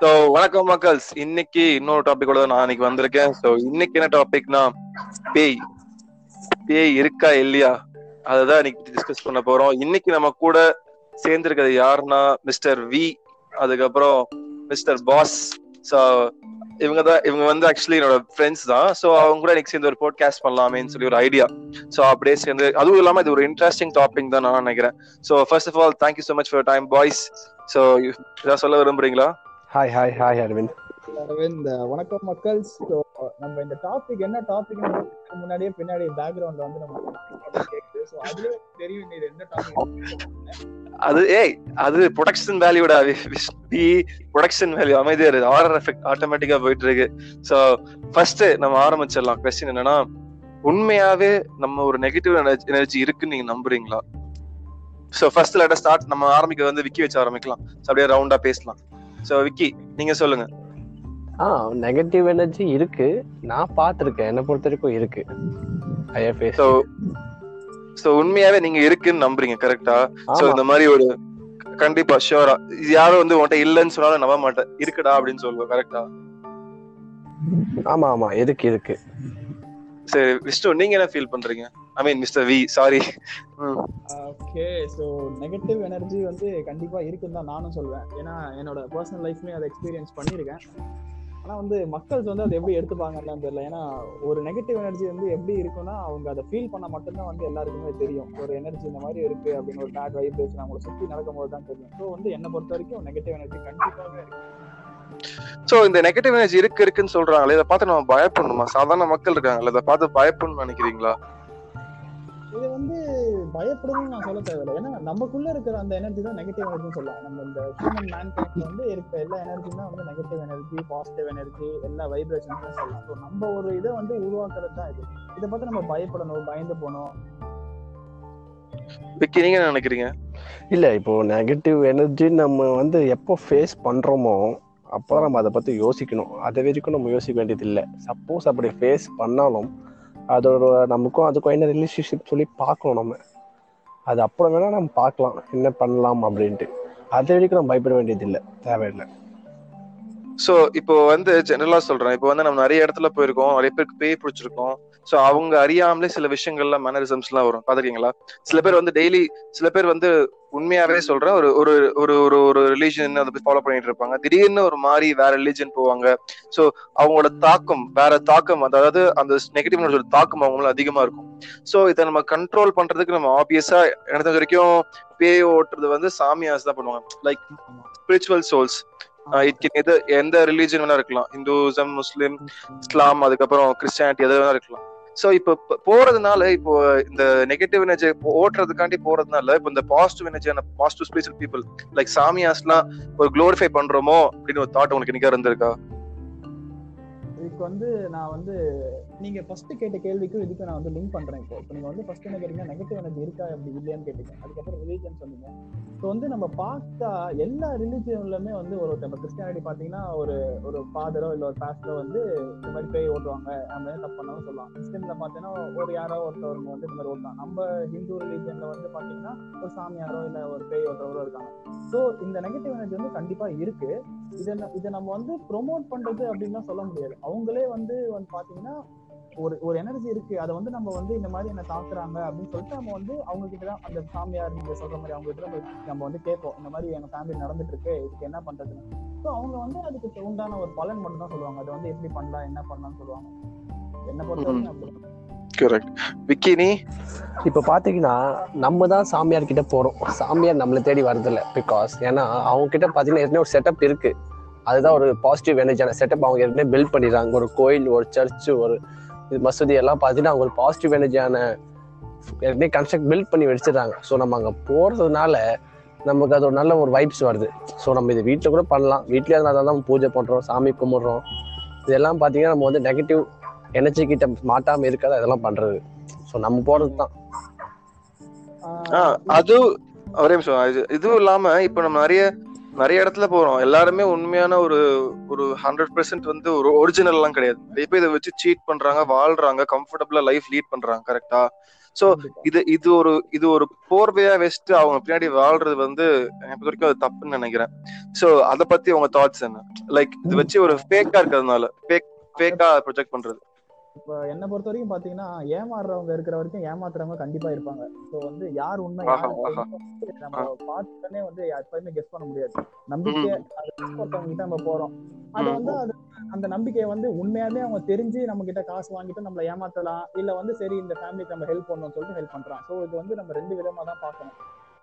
So வணக்கம் மக்கள்ஸ் இன்னைக்கு இன்னொரு டாபிக்கோட நான் இன்னைக்கு வந்திருக்கேன். ஸோ இன்னைக்கு என்ன டாபிக்னா பேய். பேய் இருக்கா இல்லையா? அததான் இன்னைக்கு டிஸ்கஸ் பண்ண போறோம். இன்னைக்கு நம்ம கூட சேர்ந்திருக்கிறது யாருன்னா மிஸ்டர் வி அதுக்கப்புறம் மிஸ்டர் பாஸ் ஸோ இவங்க தான் இவங்க வந்து ஆக்சுவலி என்னோட ஃப்ரெண்ட்ஸ் தான். ஸோ அவங்க கூட எனக்கு சேர்ந்து ஒரு போட்காஸ்ட் பண்ணலாமேன்னு சொல்லி ஒரு ஐடியா ஸோ அப்படியே சேர்ந்து அதுவும் இல்லாமல் இது ஒரு இன்ட்ரெஸ்டிங் டாபிக் தான் நான் நினைக்கிறேன். So first of all thank you so much for time boys so ஏதாவது சொல்ல விரும்புறீங்களா? Hi hi hi Arvind Arvind வணக்கம் மக்கள். So, நம்ம இந்த டாபிக் என்ன டாபிக் முன்னாடியே பின்னாடி பேக்ரவுண்ட்ல வந்து நம்ம ஸோ தெரியும் இது எந்த டாபிக் அது ஏய் அது ப்ரொடக்ஷன் வேல்யூடா பி ப்ரொடக்ஷன் வேல்யூ அமைதியா இருக்கு ஆர்டர் எஃபெக்ட் ஆட்டோமேட்டிக்கா போயிட்டு இருக்கு சோ ஃபர்ஸ்ட் நம்ம ஆரம்பிச்சிடலாம். கொஸ்டின் என்னன்னா உண்மையாவே நம்ம ஒரு நெகட்டிவ் எனர்ஜி இருக்குன்னு நீங்க நம்புறீங்களா? சோ ஃபர்ஸ்ட் லெட்டர் ஸ்டார்ட் நம்ம ஆரம்பிக்க வந்து விக்கி வச்சு ஆரம்பிக்கலாம். அப்படியே ரவுண்டா பேசலாம். சோ விக்கி நீங்க சொல்லுங்க. ஆ நெகட்டிவ் எனர்ஜி இருக்கு. நான் பார்த்துருக்கேன். என்னை பொறுத்த வரைக்கும் இருக்கு. சோ சோ உண்மையாவே நீங்க இருக்குன்னு நம்புறீங்க கரெக்டா சோ இந்த மாதிரி ஒரு கண்டிப்பா ஷியோரா இது யாரும் வந்து உன்கிட்ட இல்லைன்னு சொன்னாலும் நம்ப மாட்டேன். இருக்குடா அப்படின்னு சொல்லுவோம் கரெக்டா ஆமா ஆமா. இருக்கு இருக்கு. சரி விஷ்ணு நீங்க என்ன ஃபீல் பண்றீங்க? I mean mister V sorry okay so negative energy வந்து கண்டிப்பா இருக்குன்னு தான் நானும் சொல்வேன். ஏன்னா என்னோட பர்சனல் லைஃப்லயும் அதை எக்ஸ்பீரியன்ஸ் பண்ணியிருக்கேன். ஆனா வந்து மக்கள்ஸ் வந்து அதை எப்படி எடுத்துப்பாங்கன்னு தெரியல. ஏன்னா ஒரு நெகட்டிவ் எனர்ஜி வந்து எப்படி இருக்கும்னா அவங்க அதை ஃபீல் பண்ண மட்டும்தான் வந்து எல்லாருக்குமே தெரியும். ஒரு எனர்ஜி இந்த மாதிரி இருக்கு அப்படின்னு ஒரு பேட் வைப்ரேஷன் அவங்கள சுத்தி நடக்கும்போது தான் தெரியும். ஸோ வந்து என்னை பொறுத்த வரைக்கும் நெகட்டிவ் எனர்ஜி கண்டிப்பாக இருக்கு. சோ இந்த நெகட்டிவ் எனர்ஜி இருக்கு இருக்குன்னு சொல்றாங்களே இதை பார்த்து நம்ம பயப்படணுமா? சாதாரண மக்கள் இருக்காங்கல்ல இதை பார்த்து பயப்படணும்னு நினைக்கிறீங்களா? இது வந்து பயப்படணும்னு நான் சொல்ல தேவையில்லை. ஏன்னா நமக்குள்ள இருக்கிற அந்த எனர்ஜி தான் நெகட்டிவ் எனர்ஜின்னு சொல்லலாம் நம்ம இந்த ஹியூமன் மேன் வந்து இருக்கிற எல்லா எனர்ஜி தான் வந்து நெகட்டிவ் எனர்ஜி பாசிட்டிவ் எனர்ஜி எல்லா வைப்ரேஷன் சொல்லலாம். ஸோ நம்ம ஒரு இதை வந்து உருவாக்குறது தான் இது. இதை பார்த்து நம்ம பயப்படணும் பயந்து போகணும். விக்கி நீங்க என்ன நினைக்கிறீங்க? இல்ல இப்போ நெகட்டிவ் எனர்ஜி நம்ம வந்து எப்போ ஃபேஸ் பண்றோமோ அப்போ நம்ம அதை பத்தி யோசிக்கணும். அதை வரைக்கும் நம்ம யோசிக்க வேண்டியது இல்லை. சப்போஸ் அப்படி ஃபேஸ் பண்ணாலும் அதோட நமக்கும் அதுக்கும் என்ன ரிலேஷன்ஷிப் சொல்லி பார்க்கணும் நம்ம. அது அப்புறம் வேணா நம்ம பார்க்கலாம். என்ன பண்ணலாம் அப்படின்ட்டு. அது வரைக்கும் நம்ம பயப்பட வேண்டியது இல்லை தேவையில்லை. ஸோ இப்போ வந்து ஜெனரலா சொல்கிறேன் இப்போ வந்து நம்ம நிறைய இடத்துல போயிருக்கோம். நிறைய பேருக்கு பேய் பிடிச்சிருக்கோம். சோ அவங்க அறியாமலே சில விஷயங்கள்ல மேனரிசம்ஸ் எல்லாம் வரும். பாத்திருக்கீங்களா? சில பேர் வந்து டெய்லி சில பேர் வந்து உண்மையாவே சொல்றேன் ஒரு ஒரு ஒரு ஒரு ஒரு ரிலீஜன் அதை ஃபாலோ பண்ணிட்டு இருப்பாங்க. திடீர்னு ஒரு மாதிரி வேற ரிலீஜன் போவாங்க. சோ அவங்களோட தாக்கம் வேற தாக்கம் அதாவது அந்த நெகட்டிவ் தாக்கம் அவங்களும் அதிகமா இருக்கும். சோ இதை நம்ம கண்ட்ரோல் பண்றதுக்கு நம்ம ஆப்வியஸா எனக்கு வரைக்கும் பேய் ஓட்டுறது வந்து சாமியாஸ் தான் பண்ணுவாங்க. லைக் ஸ்பிரிச்சுவல் சோல்ஸ் இட் எது எந்த ரிலீஜன் வேணா இருக்கலாம். இந்துசம் முஸ்லீம் இஸ்லாம் அதுக்கப்புறம் கிறிஸ்டியானிட்டி எது வேணா இருக்கலாம். சோ இப்போ போறதுனால இப்போ இந்த நெகட்டிவ் எனர்ஜி ஓட்டுறதுக்காண்டி போறதுனால இப்போ இந்த பாசிட்டிவ் எனர்ஜியான பாசிட்டிவ் ஸ்பிரிச்சுவல் பீப்புள் லைக் சாமியாஸ்லாம் ஒரு க்ளோரிஃபை பண்றோமோ அப்படின்னு ஒரு தாட் உங்களுக்கு இன்னைக்கு இருந்திருக்கா? இதுக்கு வந்து நான் வந்து நீங்க ஃபர்ஸ்ட் கேட்ட கேள்விக்கும் இதுக்கு நான் வந்து லிங்க் பண்றேன் இப்போ. இப்போ நீங்க வந்து ஃபர்ஸ்ட் என்ன கேட்டீங்க நெகட்டிவ் எனர்ஜி இருக்கா அப்படி இல்லையான்னு கேட்டீங்க. அதுக்கப்புறம் ரிலீஜன் சொன்னீங்க. ஸோ வந்து நம்ம பார்த்தா எல்லா ரிலீஜன்லயுமே வந்து ஒரு இப்போ கிறிஸ்டியானிட்டி பார்த்தீங்கன்னா ஒரு ஒரு ஃபாதரோ இல்லை ஒரு பாஸ்டரோ வந்து இந்த மாதிரி பேய் ஓட்டுவாங்க. நம்ம ஏன் தப்பு பண்ணாலும் சொல்லலாம் கிறிஸ்டின்ல பார்த்தீங்கன்னா ஒரு யாரோ ஒருத்தவங்க வந்து இந்த மாதிரி ஓட்டலாம் நம்ம ஹிந்து ரிலீஜன்ல வந்து பார்த்தீங்கன்னா ஒரு சாமியாரோ இல்லை ஒரு பேய் ஓட்டுறவரோ இருக்காங்க. ஸோ இந்த நெகட்டிவ் எனர்ஜி வந்து கண்டிப்பா இருக்கு. இதை இதை நம்ம வந்து ப்ரொமோட் பண்றது அப்படின்னு சொல்ல முடியாது. அவங்களே வந்து வந்து பாத்தீங்கன்னா ஒரு ஒரு எனர்ஜி இருக்கு. அதை வந்து நம்ம வந்து இந்த மாதிரி என்ன தாக்குறாங்க அப்படின்னு சொல்லிட்டு நம்ம வந்து அவங்க கிட்ட தான் அந்த சாமியார் நீங்க சொல்ற மாதிரி அவங்க கிட்ட நம்ம வந்து கேட்போம். இந்த மாதிரி எங்க ஃபேமிலி நடந்துட்டு இருக்கு இதுக்கு என்ன பண்றதுன்னு. ஸோ அவங்க வந்து அதுக்கு உண்டான ஒரு பலன் மட்டும் தான் சொல்லுவாங்க. அதை வந்து எப்படி பண்ணலாம் என்ன பண்ணலாம்னு சொல்லுவாங்க. என்ன பொறுத்த வரைக்கும் கரெக்ட் விக்கி நீ? இப்போ பார்த்தீங்கன்னா நம்ம தான் சாமியார் கிட்ட போகிறோம் சாமியார் நம்மளை தேடி வரதில்ல பிகாஸ் ஏன்னா அவங்க கிட்ட பார்த்தீங்கன்னா ஏற்கனவே ஒரு செட்டப் இருக்கு. அதுதான் ஒரு பாசிட்டிவ் எனர்ஜியான செட்டப் அவங்க ஏற்கனவே பில்ட் பண்ணிடுறாங்க. ஒரு கோயில் ஒரு சர்ச் ஒரு இது மசூதி எல்லாம் பார்த்தீங்கன்னா அவங்க ஒரு பாசிட்டிவ் எனர்ஜியான ஏற்கனவே கன்ஸ்ட்ரக்ட் பில்ட் பண்ணி வச்சிடுறாங்க. ஸோ நம்ம அங்கே போகிறதுனால நமக்கு அது ஒரு நல்ல ஒரு வைப்ஸ் வருது. ஸோ நம்ம இது வீட்டில் கூட பண்ணலாம். வீட்லேயே அதனால தான் பூஜை பண்ணுறோம் சாமி கும்பிட்றோம். இதெல்லாம் பார்த்தீங்கன்னா நம்ம வந்து நெகட்டிவ் எனர்ஜி கிட்ட மாட்டாமல் இருக்காது அதெல்லாம் பண்ணுறது ஸோ நம்ம போகிறது தான் அது ஒரே நிமிஷம் இது இதுவும் இல்லாம இப்ப நம்ம நிறைய நிறைய இடத்துல போறோம். எல்லாருமே உண்மையான ஒரு ஒரு ஹண்ட்ரட் பெர்சென்ட் வந்து ஒரு ஒரிஜினல் எல்லாம் கிடையாது. நிறைய பேர் இதை வச்சு சீட் பண்றாங்க வாழ்றாங்க கம்ஃபர்டபுளா லைஃப் லீட் பண்றாங்க கரெக்டா சோ. இது இது ஒரு இது ஒரு போர்வையா வச்சுட்டு அவங்க பின்னாடி வாழ்றது வந்து எனக்கு வரைக்கும் அது தப்புன்னு நினைக்கிறேன். சோ அத பத்தி உங்க தாட்ஸ் என்ன? லைக் இது வச்சு ஒரு ஃபேக்கா இருக்கிறதுனால ஃபேக் ஃபேக்கா ப்ரொஜெக்ட் பண்றது. இப்போ என்ன பொறுத்த வரைக்கும் பாத்தீங்கன்னா ஏமாறுறவங்க இருக்கிற வரைக்கும் ஏமாத்துறவங்க கண்டிப்பா இருப்பாங்க. ஸோ வந்து யார் உண்மை நம்ம பார்த்துட்டே வந்து எப்பயுமே கெஸ் பண்ண முடியாது. நம்பிக்கை அது ஒருத்தவங்க கிட்ட நம்ம போறோம். அது. வந்து அது அந்த நம்பிக்கையை வந்து உண்மையாவே அவங்க தெரிஞ்சு நம்ம கிட்ட காசு வாங்கிட்டு நம்மள ஏமாத்தலாம். இல்ல வந்து சரி இந்த ஃபேமிலிக்கு நம்ம ஹெல்ப் பண்ணணும்னு சொல்லிட்டு ஹெல்ப் பண்றான். ஸோ இது வந்து நம்ம ரெண்டு விதமா தான் பார்க்கணும்.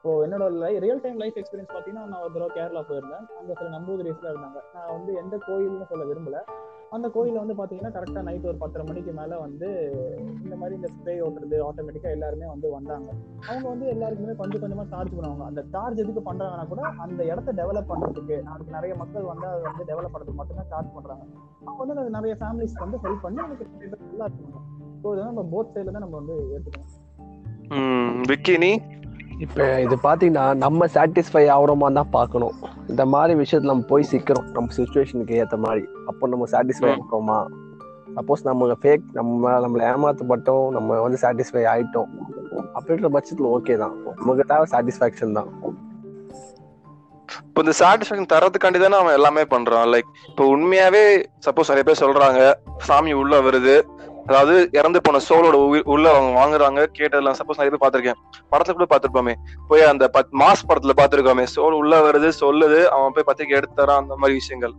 ஸோ என்னோட ரியல் டைம் லைஃப் எக்ஸ்பீரியன்ஸ் பார்த்தீங்கன்னா நான் ஒரு தடவை கேரளா போயிருந்தேன். அங்கே சில நம்பூதிரிஸ்ல இருந்தாங்க. நான் வந்து எந்த கோயில்னு சொல்ல விரும்பல. அந்த கோயிலில் வந்து பார்த்தீங்கன்னா கரெக்டாக நைட் ஒரு பத்தரை மணிக்கு மேலே வந்து இந்த மாதிரி இந்த ஸ்ப்ரே ஓட்டுறது ஆட்டோமேட்டிக்காக எல்லாருமே வந்து வந்தாங்க. அவங்க வந்து எல்லாருக்குமே கொஞ்சம் கொஞ்சமாக சார்ஜ் பண்ணுவாங்க. அந்த சார்ஜ் எதுக்கு பண்ணுறாங்கன்னா கூட அந்த இடத்த டெவலப் பண்ணுறதுக்கு நாளைக்கு நிறைய மக்கள் வந்து அதை வந்து டெவலப் பண்ணுறதுக்கு மட்டும்தான் சார்ஜ் பண்ணுறாங்க அவங்க வந்து அது நிறைய ஃபேமிலிஸ்க்கு வந்து ஹெல்ப் பண்ணி எனக்கு நல்லா இருக்கும் ஸோ இதெல்லாம் நம்ம போத் சைடில் தான் நம்ம வந்து ஏற்றுக்கணும் விக்கி இப்ப இது பாத்தீங்கன்னா நம்ம சாட்டிஸ்ஃபை ஆகுறோமா தான் பார்க்கணும். இந்த மாதிரி விஷயத்துல நம்ம போய் சிக்கிறோம். நம்ம சுச்சுவேஷனுக்கு ஏத்த மாதிரி. அப்போ நம்ம சாட்டிஸ்ஃபை. ஆகிறோமா? சப்போஸ் நம்ம ஃபேக் நம்ம நம்மள ஏமாத்தப்பட்டோம் நம்ம வந்து சாட்டிஸ்ஃபை ஆயிட்டோம். அப்படின்ற பட்சத்துல ஓகே தான். நமக்கு தேவை சாட்டிஸ்ஃபேக்ஷன் தான். இப்போ இந்த சாட்டிஸ்ஃபேக்ஷன் தரதுக்காண்டி தானே அவன் எல்லாமே பண்றான். லைக் இப்போ உண்மையாவே சப்போஸ் நிறைய பேர் சொல்றாங்க சாமி உள்ள வருது அதாவது இறந்து போன சோலோட உள்ள அவங்க வாங்குறாங்க கேட்டதெல்லாம் சப்போஸ் நிறைய பேர் பார்த்திருக்கேன். படத்துல கூட பார்த்திருப்போமே. போய் அந்த பத் மாஸ் படத்துல பார்த்திருக்கோமே. சோல் உள்ள வருது சொல்லுது அவன் போய் பத்திரிக்கை எடுத்து தரான் அந்த மாதிரி விஷயங்கள்.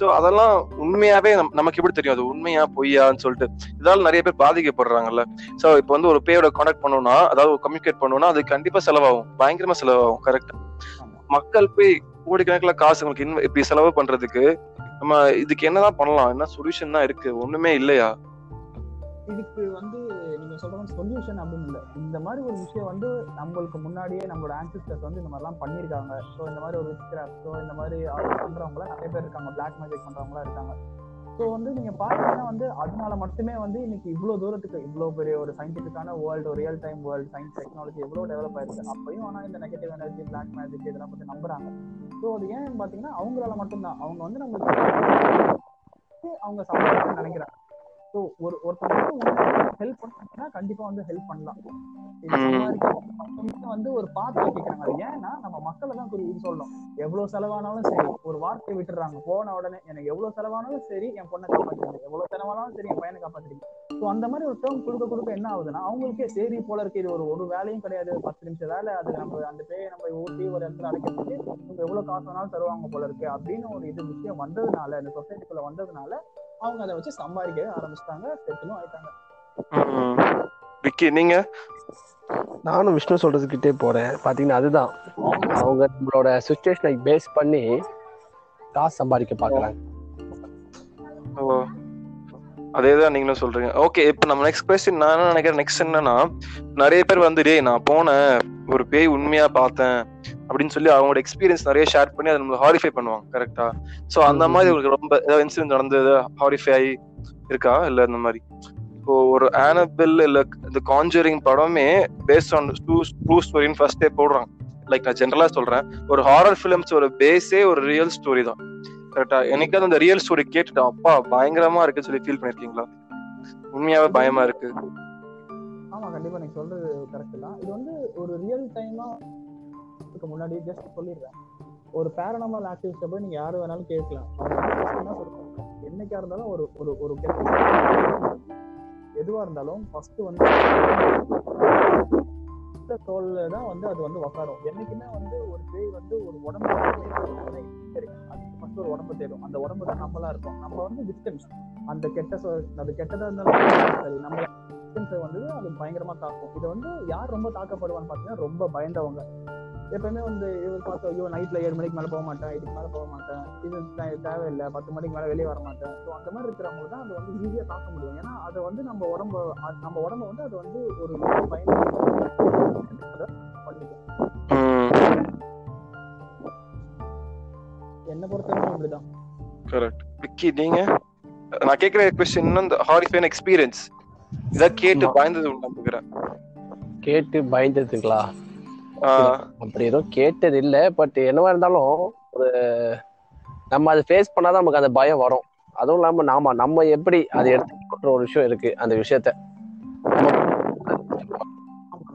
சோ அதெல்லாம் உண்மையாவே நம்- நமக்கு எப்படி தெரியும்? அது உண்மையா பொய்யான்னு சொல்லிட்டு. இதால நிறைய பேர் பாதிக்கப்படுறாங்கல்ல. சோ இப்போ வந்து ஒரு பேயோட கான்டாக்ட் பண்ணணும்னா அதாவது கம்யூனிகேட் பண்ணணும்னா அது கண்டிப்பா செலவாகும். பயங்கரமா செலவாகும் கரெக்ட் மக்கள் போய் கோடிக்கணக்கில் காசு உங்களுக்கு இப்படி செலவு பண்றதுக்கு நம்ம இதுக்கு என்னதான் பண்ணலாம்? என்ன சொல்யூஷன் தான் இருக்கு? ஒண்ணுமே இல்லையா? இதுக்கு வந்து நீங்க சொல்ற சொல்யூஷன் அப்படின்னு இல்லை. இந்த மாதிரி ஒரு விஷயம் வந்து நம்மளுக்கு முன்னாடியே நம்மளோட ஆன்சிஸ்டர்ஸ் வந்து இந்த மாதிரிலாம் பண்ணியிருக்காங்க. ஸோ இந்த மாதிரி ஒரு ஸோ இந்த மாதிரி அவங்க பண்றவங்களாம் நிறைய பேர் இருக்காங்க. பிளாக் மேஜிக் பண்றவங்களாம் இருக்காங்க. ஸோ வந்து நீங்க பாத்தீங்கன்னா வந்து அதனால மட்டுமே வந்து இன்னைக்கு இவ்வளவு தூரத்துக்கு இவ்வளவு பெரிய ஒரு சயின்டிஃபிக்கான வேர்ல்டு ஒரு real time world science technology எவ்வளவு டெவலப் ஆயிருக்கு. அப்பயும் ஆனா இந்த நெகட்டிவ் எனர்ஜி பிளாக் மேஜிக் இதெல்லாம் பத்தி நம்புறாங்க. ஸோ அது ஏன்னு பாத்தீங்கன்னா அவங்களால மட்டும்தான். அவங்க வந்து நம்மளுக்கு அவங்க சம்பாதிக்கணும்னு நினைக்கிறாங்க. ஸோ ஒரு ஒருத்தவங்க ஹெல்ப் பண்ணா கண்டிப்பா வந்து ஹெல்ப் பண்ணலாம். வந்து ஒரு பாத்திர கேட்கறாங்க அது ஏன்னா நம்ம மக்களை தான் குறி இது சொல்லணும் எவ்வளவு செலவானாலும் சரி ஒரு வார்த்தையை விட்டுறாங்க போன உடனே எனக்கு எவ்வளவு செலவானாலும் சரி என் பொண்ணை காப்பாத்துறீங்க எவ்வளவு செலவானாலும் சரி என் பையனை காப்பாத்துறீங்க ஸோ அந்த மாதிரி ஒரு டேர்ம் கொடுக்க கொடுக்க என்ன ஆகுதுன்னா அவங்களுக்கே சரி போல இருக்கு. இது ஒரு ஒரு வேலையும் கிடையாது. பத்து நிமிஷம் வேலை. அது நம்ம அந்த பேயை நம்ம ஊட்டி ஒரு இடத்துல அடைக்கிறதுக்கு எவ்வளவு காசு வேணாலும் தருவாங்க போல இருக்கு. அப்படின்னு ஒரு இது விஷயம் வந்ததுனால இந்த சொசைட்டிக்குள்ள வந்ததுனால அவங்க அதை வச்சு சம்பாதிக்கவே ஆரம்பிச்சிட்டாங்க செட்டிலும் ஆயிட்டாங்க. விக்கி நீங்க? நானும் விஷ்ணு சொல்றதுக்கிட்டே போறேன். பாத்தீங்கன்னா அதுதான். அவங்க நம்மளோட சுச்சுவேஷனை பேஸ் பண்ணி காசு சம்பாதிக்க பாக்குறாங்க. ஓ. அதேதான் நீங்களும் சொல்றீங்க. ஓகே இப்போ நம்ம நெக்ஸ்ட் கொஸ்டின் நான் என்ன நினைக்கிறேன்? நெக்ஸ்ட் என்னன்னா நிறைய பேர் வந்து டேய் நான் போனேன் ஒரு பேய் உண்மையா பார்த்தேன். அப்படின்னு சொல்லி அவங்களோட எக்ஸ்பீரியன்ஸ் நிறைய ஷேர் பண்ணி அதை நம்ம ஹாரிஃபை பண்ணுவாங்க கரெக்டா சோ அந்த மாதிரி உங்களுக்கு ரொம்ப ஏதாவது இன்சிடென்ட் நடந்தது ஹாரிஃபை ஆகி இருக்கா? இல்ல இந்த மாதிரி? இப்போ ஒரு ஆனபிள் இல்ல இந்த கான்ஜரிங் படமே பேஸ்ட் ஆன் ட்ரூ ஸ்டோரின்னு ஃபர்ஸ்டே போடுறாங்க. லைக் நான் ஜென்ரலா சொல்றேன். ஒரு ஹாரர் ஃபிலிம்ஸ் ஒரு பேஸே ஒரு ரியல் ஸ்டோரி தான். கரெக்டா என்னைக்காவது அந்த ரியல் ஸ்டோரி கேட்டுட்டேன். அப்பா பயங்கரமா இருக்குன்னு சொல்லி ஃபீல் பண்ணிருக்கீங்களா? உண்மையாவே பயமா இருக்கு. ஆமா கண்டிப்பா நீங்க சொல்றது கரெக்ட் தான். இது வந்து ஒரு ரியல் டைமா இதுக்கு முன்னாடி ஜஸ்ட் சொல்லிடுறேன். ஒரு பேரனமல் ஆக்டிவிஸ்ட போய் நீங்க யாரு வேணாலும் கேட்கலாம். என்ன சொல்றாங்க என்னைக்கா இருந்தாலும் ஒரு ஒரு ஒரு எதுவா இருந்தாலும் ஃபர்ஸ்ட் வந்து தோல்ல தான் வந்து அது வந்து உக்காரும். என்னைக்குமே வந்து ஒரு பேய் வந்து ஒரு உடம்பு அதுக்கு ஃபர்ஸ்ட் ஒரு உடம்பு தேடும். அந்த உடம்பு தான் நம்மளா இருக்கும். நம்ம வந்து டிஸ்டன்ஸ் அந்த கெட்ட அது கெட்டதா இருந்தாலும் சரி நம்ம victims வந்து அது பயங்கரமா தாக்கும். இதை வந்து யார் ரொம்ப தாக்கப்படுவான்னு பாத்தீங்கன்னா ரொம்ப பயந்தவங்க. எப்பவுமே வந்து இவர் பார்த்து ஐயோ நைட்ல ஏழு மணிக்கு மேல போக மாட்டேன் இதுக்கு மேல போக மாட்டேன் இது தேவையில்லை பத்து மணிக்கு மேல வெளியே வர மாட்டேன். ஸோ அந்த மாதிரி இருக்கிறவங்க தான் அது வந்து ஈஸியா தாக்க முடியும். ஏன்னா அதை வந்து நம்ம உடம்பு நம்ம உடம்பு வந்து அது வந்து ஒரு ம் என்ன பொறுத்தவரைக்கும் இப்படிதான் கரெக்ட் விக்கி நீங்க? நான் கேக்குற கொஸ்டின் இந்த ஹாரிஃபைன் எக்ஸ்பீரியன்ஸ் இத கேட்டு. பயந்தது உண்டு நம்புகிறேன் கேட்டு பயந்ததுங்களா? அப்படி எதுவும் கேட்டது இல்ல பட் என்னவா இருந்தாலும் ஒரு நம்ம அதை ஃபேஸ் பண்ணாதான் நமக்கு அந்த பயம் வரும். அதுவும் இல்லாம நாம நம்ம எப்படி அதை எடுத்துக்கிற ஒரு விஷயம் இருக்கு அந்த விஷயத்த.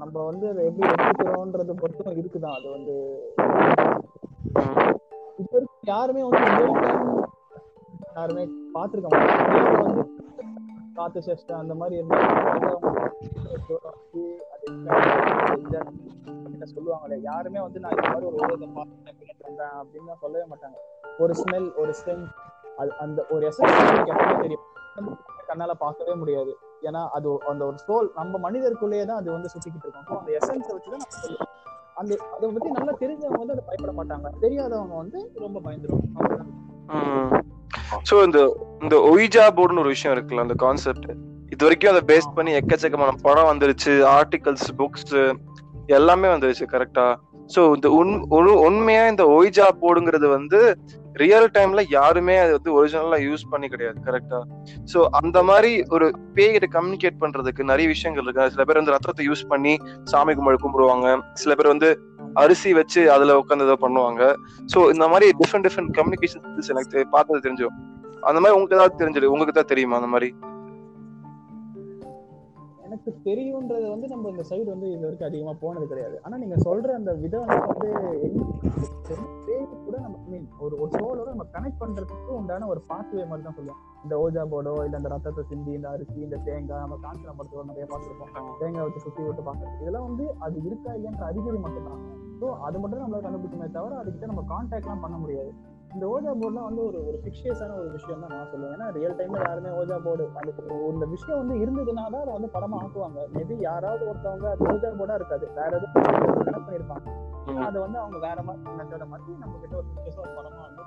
நம்ம வந்து அதை எப்படி எடுத்துக்கிறோன்றது பொறுத்தும் இருக்குதான். அது வந்து இப்ப இருக்க யாருமே வந்து யாருமே பார்த்திருக்க மாட்டாங்க. வந்து காத்து சேஷ்டை அந்த மாதிரி இருந்தா என்ன சொல்லுவாங்களே யாருமே வந்து நான் இந்த மாதிரி ஒரு உலகத்தை பார்த்துட்டேன் அப்படின்னு சொல்லவே மாட்டாங்க. ஒரு ஸ்மெல் ஒரு சென்ஸ் அது அந்த ஒரு எசன்ஸ் எப்பவுமே தெரியும். கண்ணால பார்க்கவே முடியாது. ஏன்னா அது அந்த ஒரு சோல் நம்ம மனிதருக்குள்ளேயே தான் அது வந்து சுத்திக்கிட்டு இருக்கும். அந்த எசன்ஸை வச்சு தான் நம்ம சொல்லுவோம். அந்த அதை பத்தி நல்லா தெரிஞ்சவங்க வந்து அதை பயப்பட மாட்டாங்க. தெரியாதவங்க வந்து ரொம்ப பயந்துருவாங்க. சோ இந்த இந்த ஒய்ஜா போர்டுன்னு ஒரு விஷயம் இருக்குல்ல அந்த கான்செப்ட் இது வரைக்கும் அதை பேஸ் பண்ணி எக்கச்சக்கமான படம் வந்துருச்சு ஆர்டிகல்ஸ் புக்ஸ் எல்லாமே வந்துருச்சு கரெக்டா சோ இந்த உண் உண்மையா இந்த ஒய்ஜா போடுங்கிறது வந்து ரியல் டைம்ல யாருமே அது வந்து ஒரிஜினலா யூஸ் பண்ணி கிடையாது கரெக்டா சோ அந்த மாதிரி ஒரு பேய்கிட்ட கம்யூனிகேட் பண்றதுக்கு நிறைய விஷயங்கள் இருக்கு. சில பேர் வந்து ரத்தத்தை யூஸ் பண்ணி சாமி கும்பிடு கும்பிடுவாங்க. சில பேர் வந்து அரிசி வச்சு அதுல உட்காந்து ஏதோ பண்ணுவாங்க. சோ இந்த மாதிரி டிஃப்ரெண்ட் டிஃப்ரெண்ட் கம்யூனிகேஷன் எனக்கு பார்த்தது தெரிஞ்சிடும். அந்த மாதிரி உங்களுக்கு ஏதாவது தெரிஞ்சது? உங்களுக்கு தான் தெரியுமா அந்த மாதிரி? நமக்கு தெரியும்ன்றது வந்து நம்ம இந்த சைடு வந்து இது வரைக்கும் அதிகமா போனது கிடையாது. ஆனா நீங்க சொல்ற அந்த விதம் வந்து கூட நம்ம மீன் ஒரு ஒரு சோலோட நம்ம கனெக்ட் பண்றதுக்கு உண்டான ஒரு பாத்வே மாதிரி தான் சொல்லுவோம். இந்த ஓஜா போர்டோ இல்ல இந்த ரத்தத்தை சிந்தி இந்த அரிசி இந்த தேங்காய் நம்ம காஞ்சன படத்தோட நிறைய பார்த்துருப்போம். தேங்காய் வச்சு சுத்தி விட்டு பாக்குறது இதெல்லாம் வந்து அது இருக்கா இல்லையன்ற அறிகுறி மட்டும் தான் ஸோ அது மட்டும் நம்மளால கண்டுபிடிக்குமே தவிர அதுக்கிட்ட நம்ம கான்டாக்ட்லாம் பண்ண முடியாது. இந்த ஓஜா போர்டுலாம் வந்து ஒரு ஒரு ஃபிக்ஷியஸான ஒரு விஷயம் தான் நான் சொல்லுவேன். ஏன்னா ரியல் டைம்ல யாருமே ஓஜா போர்டு அந்த இந்த விஷயம் வந்து இருந்ததுன்னா தான் அதை வந்து படமா ஆக்குவாங்க. மேபி யாராவது ஒருத்தவங்க அது ஓஜா போர்டா இருக்காது. வேற எதுவும் கனெக்ட் பண்ணிருப்பாங்க அதை வந்து அவங்க வேற மாதிரி மெத்தட மாத்தி நம்ம கிட்ட ஒரு ஃபிக்ஷியஸா ஒரு படமா வந்து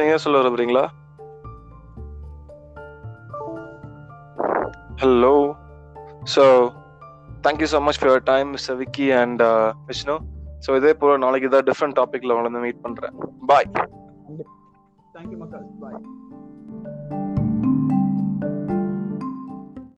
நீங்க சொல்ல விரும்புறீங்களா? Hello so thank you so much for your time mister Vicky and Vishnu so இதே போல நாளைக்கு ஏதாவது டிஃப்ரெண்ட் டாபிக்ல வளர்ந்து மீட் பண்றேன். பாய் தேங்க்யூ மக்கள் பாய்